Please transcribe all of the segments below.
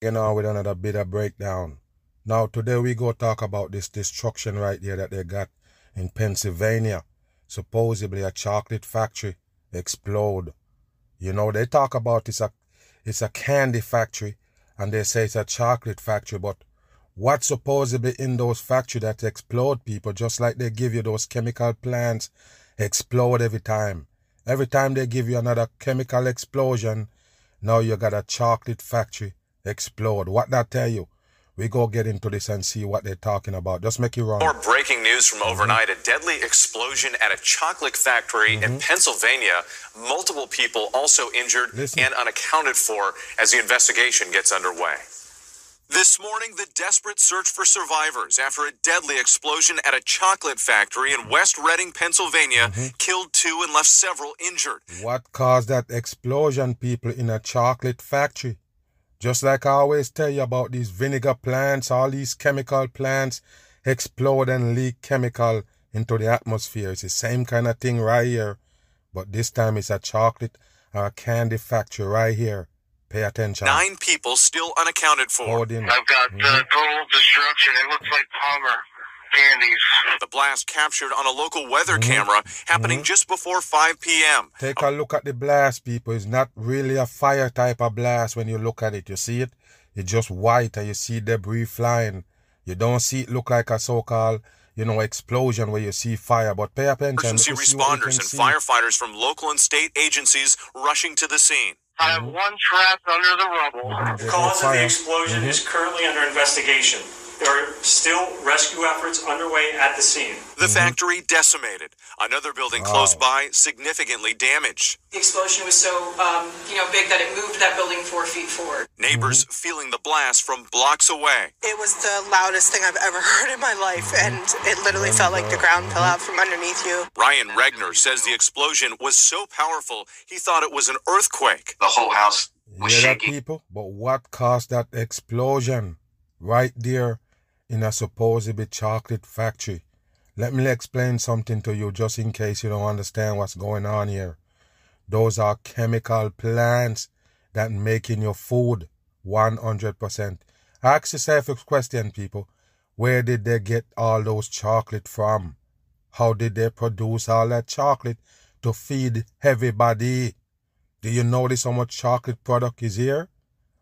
You know, with another bit of breakdown. Now, today we go talk about this destruction right here that they got in Pennsylvania. Supposedly a chocolate factory explode. You know, they talk about it's a, it's a candy factory and they say it's a chocolate factory, but what supposedly in those factories that explode people, just like they give you those chemical plants explode every time. Every time they give you another chemical explosion, now you got a chocolate factory explode. What that tell you? We go get into this and see what they're talking about. Just make it run. More breaking news from overnight: mm-hmm. a deadly explosion at a chocolate factory mm-hmm. in Pennsylvania. Multiple people also injured Listen. and unaccounted for as the investigation gets underway. This morning, the desperate search for survivors after a deadly explosion at a chocolate factory in West Reading, Pennsylvania, mm-hmm. killed two and left several injured. What caused that explosion, people, in a chocolate factory? Just like I always tell you about these vinegar plants, all these chemical plants explode and leak chemical into the atmosphere. It's the same kind of thing right here, but this time it's a chocolate or a candy factory right here. Pay attention. Nine people still unaccounted for. I've got mm-hmm. total destruction. It looks like Palmer candies. The blast captured on a local weather mm-hmm. camera happening mm-hmm. just before 5 p.m. Take a look at the blast, people. It's not really a fire type of blast when you look at it. You see it? It's just white and you see debris flying. You don't see it look like a so-called you know, explosion where you see fire, but pay attention. Emergency responders and see. firefighters from local and state agencies rushing to the scene. I have one trapped under the rubble. The cause of the explosion mm-hmm. is currently under investigation. There are still rescue efforts underway at the scene. The mm-hmm. factory decimated. Another building wow. close by significantly damaged. The explosion was so, um, you know, big that it moved that building four feet forward. Neighbors mm-hmm. feeling the blast from blocks away. It was the loudest thing I've ever heard in my life, and it literally felt like the ground fell out from underneath you. Ryan Regner says the explosion was so powerful he thought it was an earthquake. The whole house was yeah, shaking. people, but what caused that explosion? Right there in a supposedly chocolate factory. Let me explain something to you just in case you don't understand what's going on here. Those are chemical plants that making your food 100%. Ask yourself a question, people. Where did they get all those chocolate from? How did they produce all that chocolate to feed everybody? Do you notice how much chocolate product is here?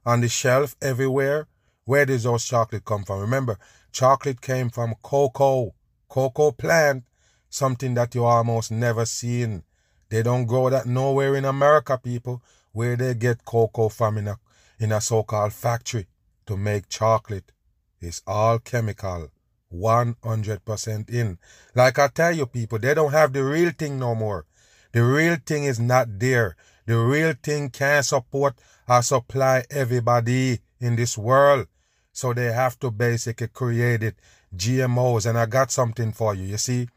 On the shelf everywhere? Where does those chocolate come from? Remember, chocolate came from cocoa, cocoa plant, something that you almost never seen. They don't grow that nowhere in America, people, where they get cocoa from in a, in a so-called factory to make chocolate. It's all chemical, 100% in. Like I tell you, people, they don't have the real thing no more. The real thing is not there. The real thing can't support or supply everybody in this world. So they have to basically create it GMOs. And I got something for you. You see,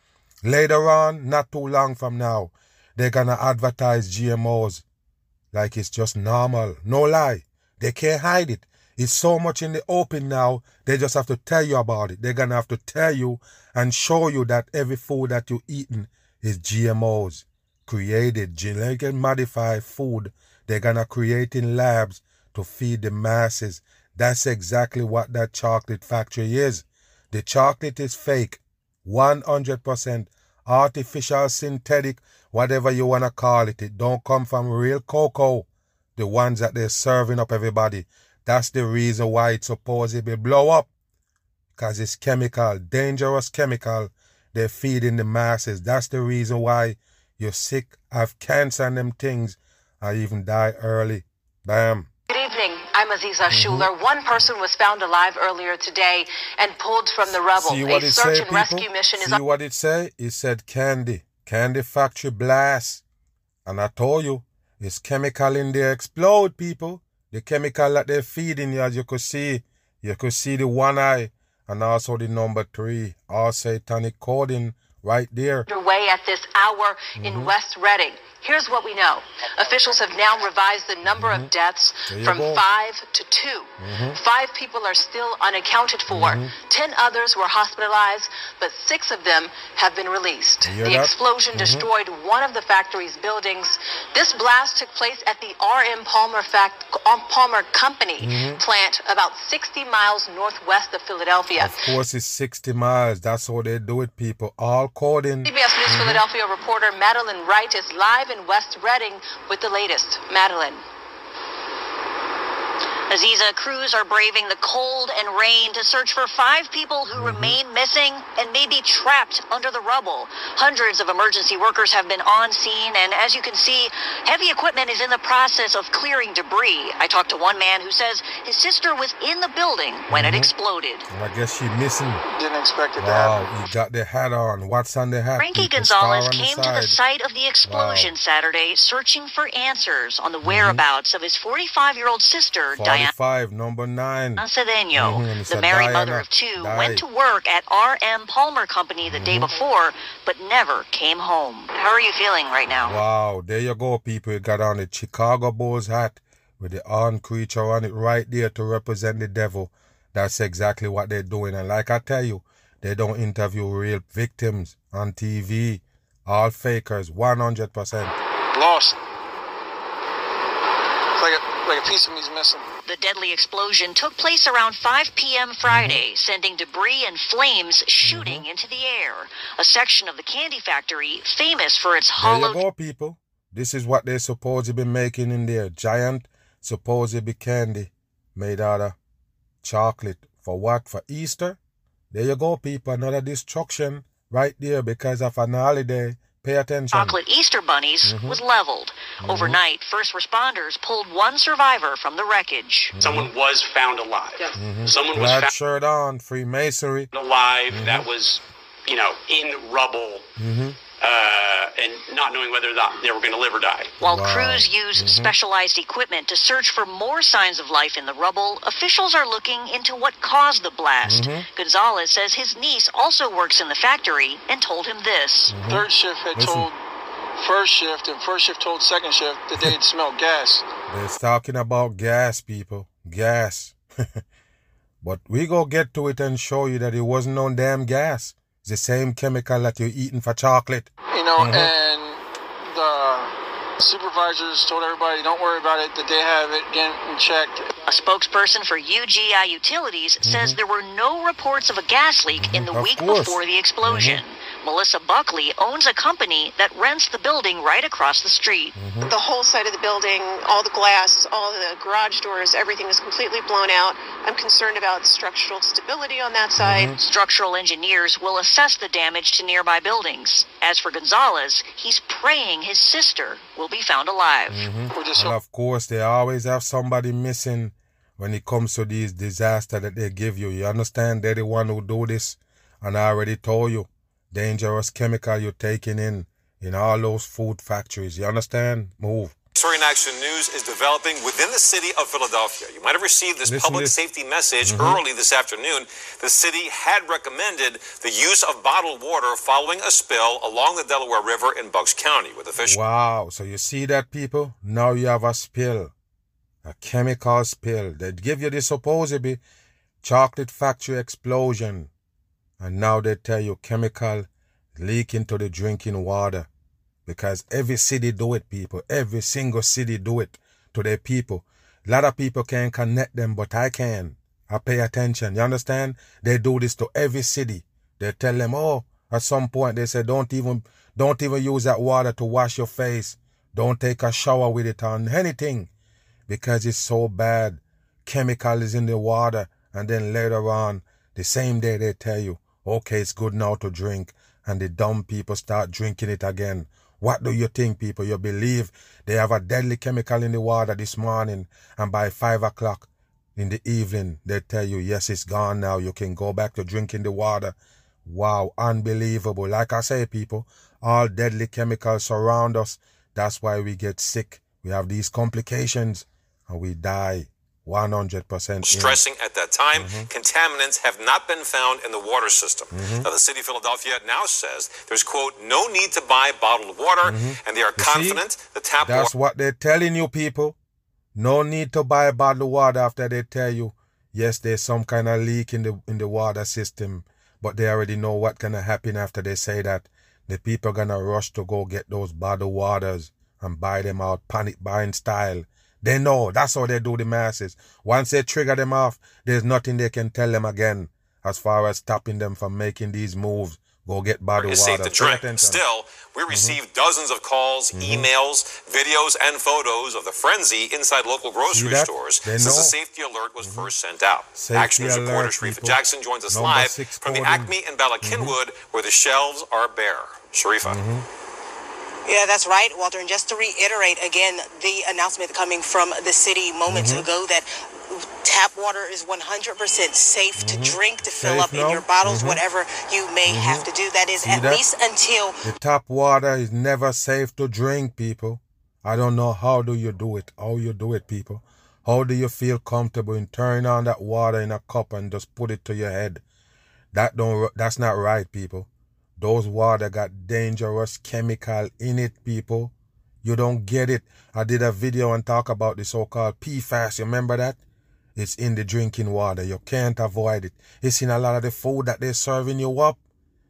later on, not too long from now, they're gonna advertise GMOs like it's just normal. No lie. They can't hide it. It's so much in the open now, they just have to tell you about it. They're gonna have to tell you and show you that every food that you're eating is GMOs, created, genetically modified food. They're gonna create in labs to feed the masses that's exactly what that chocolate factory is. The chocolate is fake, 100% artificial, synthetic, whatever you want to call it. It don't come from real cocoa, the ones that they're serving up everybody. That's the reason why it's supposedly blow up. Because it's chemical, dangerous chemical. They're feeding the masses. That's the reason why you're sick, have cancer and them things, or even die early. Bam. I'm Aziza mm-hmm. Schuler. One person was found alive earlier today and pulled from the rubble. See what a it search say, and people? rescue mission See is. what it say? It said candy, candy factory blast, and I told you it's chemical in there explode, people. The chemical that they're feeding you, as you could see, you could see the one eye and also the number three, all satanic coding right there. Underway at this hour mm-hmm. in West Reading. Here's what we know. Officials have now revised the number mm-hmm. of deaths from go. five to 2 mm-hmm. Five people are still unaccounted for. Mm-hmm. Ten others were hospitalized, but six of them have been released. The that? explosion mm-hmm. destroyed one of the factory's buildings. This blast took place at the R.M. Palmer, fact, Palmer Company mm-hmm. plant about 60 miles northwest of Philadelphia. Of course, it's 60 miles. That's how they do it, people. All coding. CBS News mm-hmm. Philadelphia reporter Madeline Wright is live in West Reading with the latest. Madeline. Aziza crews are braving the cold and rain to search for five people who mm-hmm. remain missing and may be trapped under the rubble. Hundreds of emergency workers have been on scene, and as you can see, heavy equipment is in the process of clearing debris. I talked to one man who says his sister was in the building when mm-hmm. it exploded. Well, I guess she's missing. Didn't expect it wow, to happen. he got the hat on. What's on the hat? Frankie Gonzalez came the to the site of the explosion wow. Saturday searching for answers on the mm-hmm. whereabouts mm-hmm. of his 45 year old sister, Diana. 45, number nine. Cedeño, mm-hmm. the married Diana mother of two, died. went to work at R.M. Palmer Company the mm-hmm. day before, but never came home. How are you feeling right now? Wow, there you go, people. You got on the Chicago Bulls hat with the armed creature on it right there to represent the devil. That's exactly what they're doing. And like I tell you, they don't interview real victims on TV. All fakers, 100%. Lost like a piece of me's missing. The deadly explosion took place around 5 p.m. Friday, mm-hmm. sending debris and flames shooting mm-hmm. into the air. A section of the candy factory, famous for its hollow. There you go, people. This is what they're supposed to be making in there. Giant, supposed to be candy made out of chocolate. For what? For Easter? There you go, people. Another destruction right there because of an holiday Pay attention. Chocolate Easter bunnies mm-hmm. was leveled. Mm-hmm. Overnight, first responders pulled one survivor from the wreckage. Mm-hmm. Someone was found alive. Mm-hmm. Someone Glad was found shirt on, Freemasonry. Alive that mm-hmm. was, you know, in rubble. Mm-hmm uh, and not knowing whether or not they were going to live or die. While wow. crews use mm-hmm. specialized equipment to search for more signs of life in the rubble, officials are looking into what caused the blast. Mm-hmm. Gonzalez says his niece also works in the factory and told him this. Mm-hmm. Third shift had Listen. told first shift, and first shift told second shift that they'd smelled gas. They're talking about gas, people. Gas. but we go get to it and show you that it wasn't no damn gas the same chemical that you're eating for chocolate. You know, mm-hmm. and the supervisors told everybody, don't worry about it, that they have it getting checked. A spokesperson for UGI Utilities mm-hmm. says there were no reports of a gas leak in the of week course. before the explosion. Mm-hmm. Melissa Buckley owns a company that rents the building right across the street. Mm-hmm. The whole side of the building, all the glass, all the garage doors, everything is completely blown out. I'm concerned about structural stability on that side. Mm-hmm. Structural engineers will assess the damage to nearby buildings. As for Gonzalez, he's praying his sister will be found alive. Mm-hmm. And of course, they always have somebody missing when it comes to these disasters that they give you. You understand? They're the one who do this. And I already told you dangerous chemical you're taking in in all those food factories. You understand? Move. Story in Action News is developing within the city of Philadelphia. You might have received this Listen public this. safety message mm-hmm. early this afternoon. The city had recommended the use of bottled water following a spill along the Delaware River in Bucks County with officials. Wow. So you see that, people? Now you have a spill, a chemical spill. They give you the supposedly chocolate factory explosion. And now they tell you chemical leak into the drinking water. Because every city do it, people. Every single city do it to their people. A lot of people can't connect them, but I can. I pay attention. You understand? They do this to every city. They tell them, oh, at some point they say, don't even, don't even use that water to wash your face. Don't take a shower with it on anything because it's so bad. Chemical is in the water. And then later on, the same day they tell you, okay, it's good now to drink, and the dumb people start drinking it again. What do you think, people? You believe they have a deadly chemical in the water this morning, and by five o'clock in the evening, they tell you, yes, it's gone now. You can go back to drinking the water. Wow, unbelievable. Like I say, people, all deadly chemicals surround us. That's why we get sick. We have these complications and we die. 100% stressing at that time mm-hmm. contaminants have not been found in the water system mm-hmm. now the city of philadelphia now says there's quote no need to buy bottled water mm-hmm. and they are you confident see? the tap that's wa- what they're telling you people no need to buy bottled water after they tell you yes there's some kind of leak in the in the water system but they already know what gonna happen after they say that the people gonna rush to go get those bottled waters and buy them out panic buying style they know. That's how they do the masses. Once they trigger them off, there's nothing they can tell them again as far as stopping them from making these moves. Go get bottled it's water. Safe to drink. Still, we mm-hmm. received mm-hmm. dozens of calls, mm-hmm. emails, videos, and photos of the frenzy inside local grocery stores since the safety alert was mm-hmm. first sent out. Safety Action News reporter Sharifa Jackson joins us Number live from the Acme in Bala Cynwyd, mm-hmm. where the shelves are bare. Sharifa. Yeah, that's right, Walter. And just to reiterate again, the announcement coming from the city moments mm-hmm. ago that tap water is 100% safe mm-hmm. to drink, to fill up in your bottles, mm-hmm. whatever you may mm-hmm. have to do. That is See at that? least until. The tap water is never safe to drink, people. I don't know how do you do it, how you do it, people. How do you feel comfortable in turning on that water in a cup and just put it to your head? That don't, that's not right, people. Those water got dangerous chemical in it, people. You don't get it. I did a video and talk about the so-called PFAS. You remember that? It's in the drinking water. You can't avoid it. It's in a lot of the food that they're serving you up.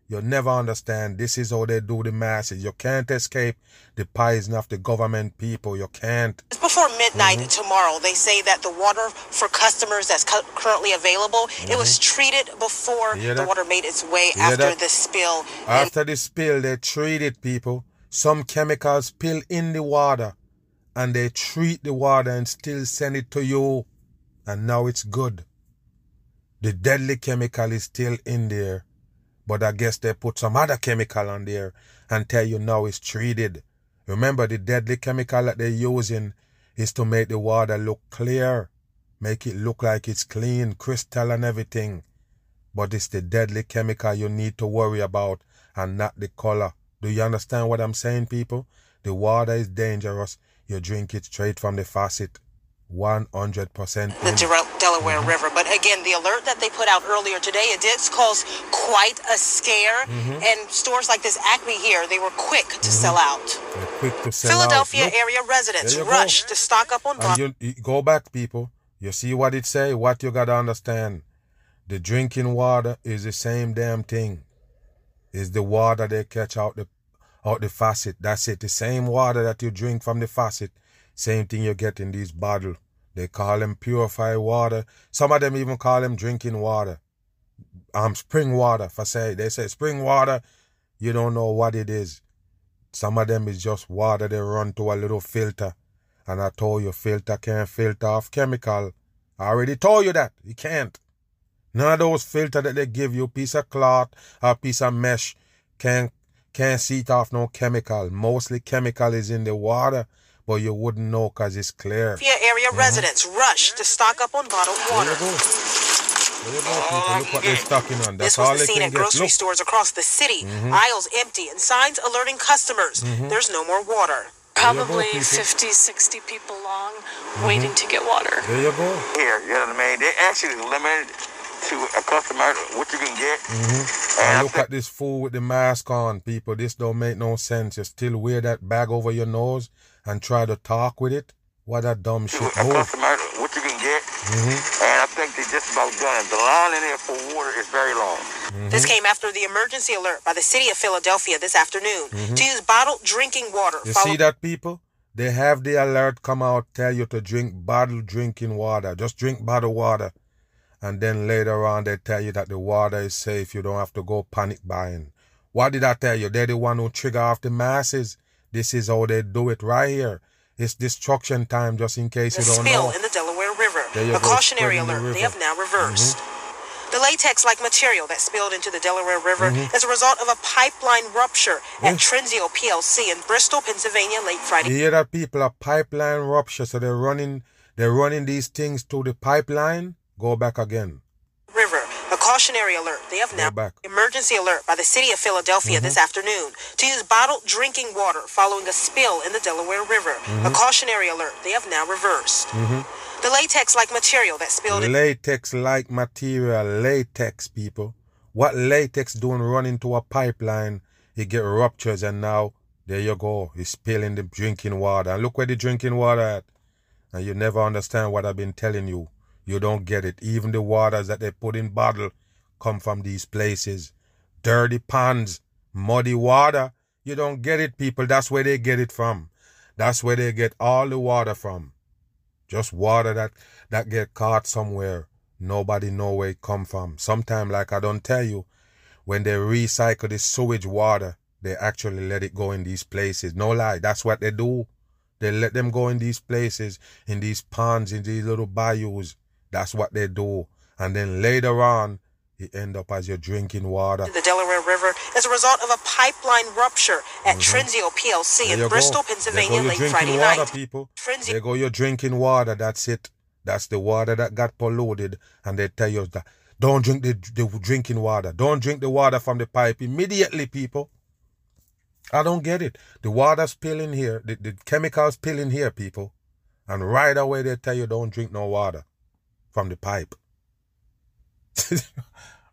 You'll never understand. This is how they do the masses. You can't escape the poison of the government people. You can't. It's before midnight mm-hmm. tomorrow. They say that the water for customers that's cu- currently available, mm-hmm. it was mm-hmm. treated before the water made its way after the spill. After the spill, they treated people. Some chemicals spill in the water and they treat the water and still send it to you. And now it's good. The deadly chemical is still in there but I guess they put some other chemical on there and tell you now it's treated. Remember the deadly chemical that they're using is to make the water look clear, make it look like it's clean, crystal and everything. But it's the deadly chemical you need to worry about and not the color. Do you understand what I'm saying, people? The water is dangerous. You drink it straight from the faucet. 100% the Delaware mm-hmm. River. But again, the alert that they put out earlier today, it did cause quite a scare. Mm-hmm. And stores like this Acme here, they were quick to mm-hmm. sell out. They're quick to sell Philadelphia out. area residents rushed to stock up on and you, you go back, people. You see what it say? What you gotta understand. The drinking water is the same damn thing. Is the water they catch out the out the faucet. That's it. The same water that you drink from the faucet same thing you get in these bottles. They call them purified water. Some of them even call them drinking water. Um, spring water, for say. They say spring water, you don't know what it is. Some of them is just water they run to a little filter. And I told you, filter can't filter off chemical. I already told you that. You can't. None of those filter that they give you, piece of cloth or piece of mesh, can't, can't see it off no chemical. Mostly chemical is in the water but you wouldn't know because it's clear. Via area mm-hmm. residents rush to stock up on bottled water. There you go. There people. Look what they're stocking on. That's this was all the scene at grocery Look. stores across the city. Mm-hmm. Aisles empty and signs alerting customers mm-hmm. there's no more water. Probably go, 50, 60 people long mm-hmm. waiting to get water. There you go. Here, you know what I mean? They actually limited to a customer what you can get. Mm-hmm. And, and look at this fool with the mask on, people. This don't make no sense. You still wear that bag over your nose and try to talk with it. What a dumb shit a move. Customer, what you can get. Mm-hmm. And I think they just about done it. The line in there for water is very long. Mm-hmm. This came after the emergency alert by the city of Philadelphia this afternoon mm-hmm. to use bottled drinking water. You see that, people? They have the alert come out, tell you to drink bottled drinking water. Just drink bottled water. And then later on, they tell you that the water is safe. You don't have to go panic buying. What did I tell you? They're the one who trigger off the masses. This is how they do it right here. It's destruction time, just in case the you don't know. spill in the Delaware River. A cautionary alert. The they have now reversed. Mm-hmm. The latex-like material that spilled into the Delaware River mm-hmm. as a result of a pipeline rupture at Trinseo PLC in Bristol, Pennsylvania, late Friday. You hear that people a pipeline rupture, so they're running, they're running these things to the pipeline. Go back again cautionary alert. They have now emergency alert by the city of Philadelphia mm-hmm. this afternoon to use bottled drinking water following a spill in the Delaware River. Mm-hmm. A cautionary alert. They have now reversed. Mm-hmm. The latex-like material that spilled. Latex-like material, latex, people. What latex doing run into a pipeline, it get ruptures and now there you go. It's spilling the drinking water. And look where the drinking water at. And you never understand what I've been telling you. You don't get it. Even the waters that they put in bottle come from these places. Dirty ponds, muddy water. You don't get it, people. That's where they get it from. That's where they get all the water from. Just water that, that get caught somewhere. Nobody know where it come from. Sometime, like I don't tell you, when they recycle the sewage water, they actually let it go in these places. No lie, that's what they do. They let them go in these places, in these ponds, in these little bayous. That's what they do. And then later on, you end up as you're drinking water. The Delaware River as a result of a pipeline rupture at mm-hmm. Trinseo PLC in Bristol, go. Pennsylvania, late Friday water, night. People. Trinseo- there go your drinking water. That's it. That's the water that got polluted. And they tell you that don't drink the, the drinking water. Don't drink the water from the pipe immediately, people. I don't get it. The water spilling here, the, the chemicals spilling here, people. And right away they tell you don't drink no water from the pipe.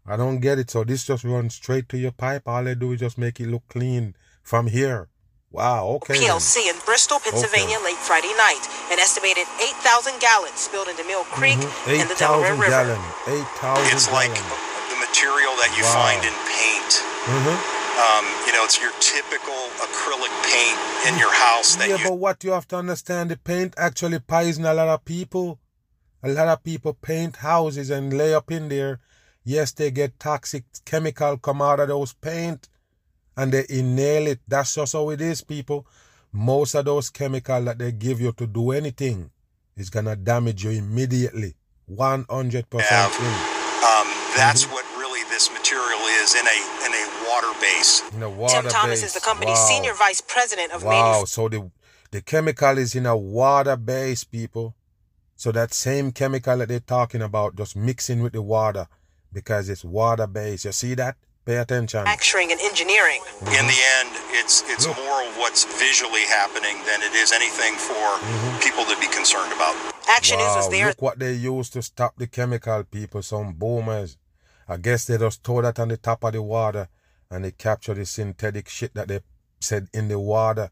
I don't get it. So this just runs straight to your pipe. All they do is just make it look clean from here. Wow, okay. PLC in Bristol, Pennsylvania, okay. late Friday night. An estimated 8,000 gallons spilled into Mill Creek mm-hmm. and the Delaware River. Gallon, 8,000 It's like the material that you wow. find in paint. Mm-hmm. Um, you know, it's your typical acrylic paint in your house. yeah, you... but what you have to understand, the paint actually poison a lot of people. A lot of people paint houses and lay up in there. Yes, they get toxic chemical come out of those paint and they inhale it. That's just how it is, people. Most of those chemical that they give you to do anything is gonna damage you immediately. One hundred percent. Um, that's mm-hmm. what really this material is in a in a water base. In a water Tim Thomas is the company's wow. senior vice president of Wow, so the the chemical is in a water base, people. So that same chemical that they're talking about just mixing with the water because it's water based. You see that? Pay attention. Manufacturing and engineering. Mm-hmm. In the end, it's it's Look. more of what's visually happening than it is anything for mm-hmm. people to be concerned about. Action wow, News was there. Look what they used to stop the chemical people, some boomers. I guess they just throw that on the top of the water and they capture the synthetic shit that they said in the water.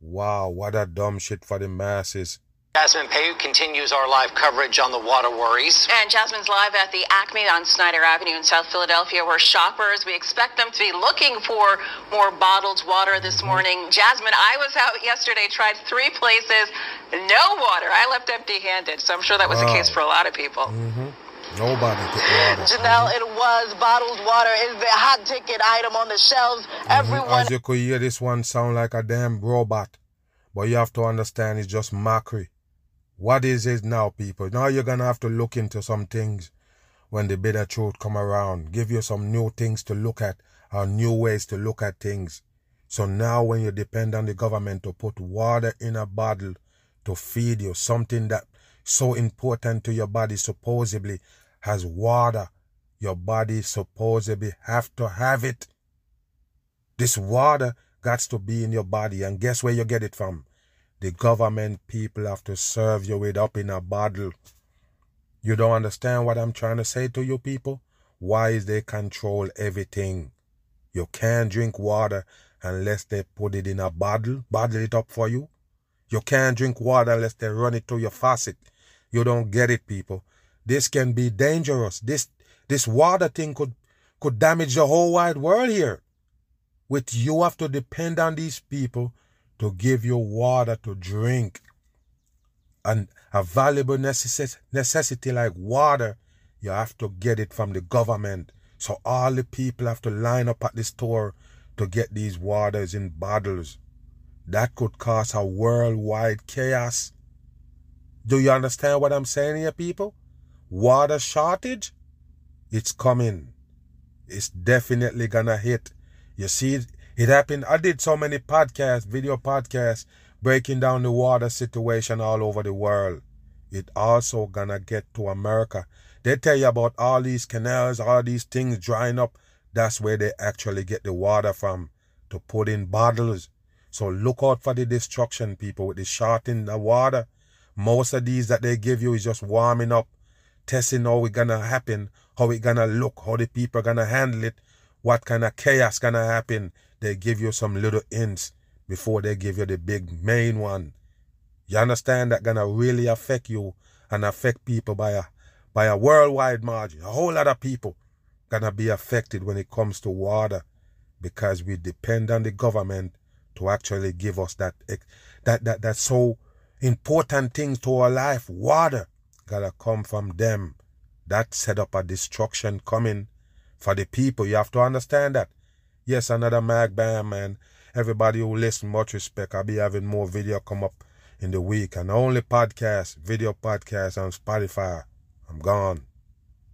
Wow, what a dumb shit for the masses. Jasmine Payut continues our live coverage on the water worries. And Jasmine's live at the Acme on Snyder Avenue in South Philadelphia, where shoppers, we expect them to be looking for more bottled water this mm-hmm. morning. Jasmine, I was out yesterday, tried three places, no water. I left empty handed. So I'm sure that was wow. the case for a lot of people. Mm-hmm. Nobody get water. Janelle, it was bottled water. is the hot ticket item on the shelves. Mm-hmm. Everyone. As you could hear, this one sound like a damn robot. But you have to understand it's just mockery. What is it now, people? Now you're gonna have to look into some things when the bitter truth come around. Give you some new things to look at or new ways to look at things. So now when you depend on the government to put water in a bottle to feed you, something that so important to your body supposedly has water. Your body supposedly have to have it. This water got to be in your body. And guess where you get it from? The government people have to serve you it up in a bottle. You don't understand what I'm trying to say to you people? Why is they control everything? You can't drink water unless they put it in a bottle, bottle it up for you. You can't drink water unless they run it through your faucet. You don't get it, people. This can be dangerous. This this water thing could could damage the whole wide world here. With you have to depend on these people to give you water to drink. And a valuable necess- necessity like water, you have to get it from the government. So all the people have to line up at the store to get these waters in bottles. That could cause a worldwide chaos. Do you understand what I'm saying here, people? water shortage, it's coming. It's definitely gonna hit. You see, it happened. I did so many podcasts, video podcasts, breaking down the water situation all over the world. It also gonna get to America. They tell you about all these canals, all these things drying up. That's where they actually get the water from to put in bottles. So look out for the destruction, people, with the short in the water. Most of these that they give you is just warming up, testing how it gonna happen, how it gonna look, how the people gonna handle it, what kind of chaos gonna happen. They give you some little hints before they give you the big main one. You understand that gonna really affect you and affect people by a by a worldwide margin. A whole lot of people gonna be affected when it comes to water because we depend on the government to actually give us that that that that so important things to our life. Water gotta come from them. That set up a destruction coming for the people. You have to understand that. Yes, another mag bam man. Everybody who listen, much respect. I'll be having more video come up in the week and only podcast, video podcast on Spotify. I'm gone.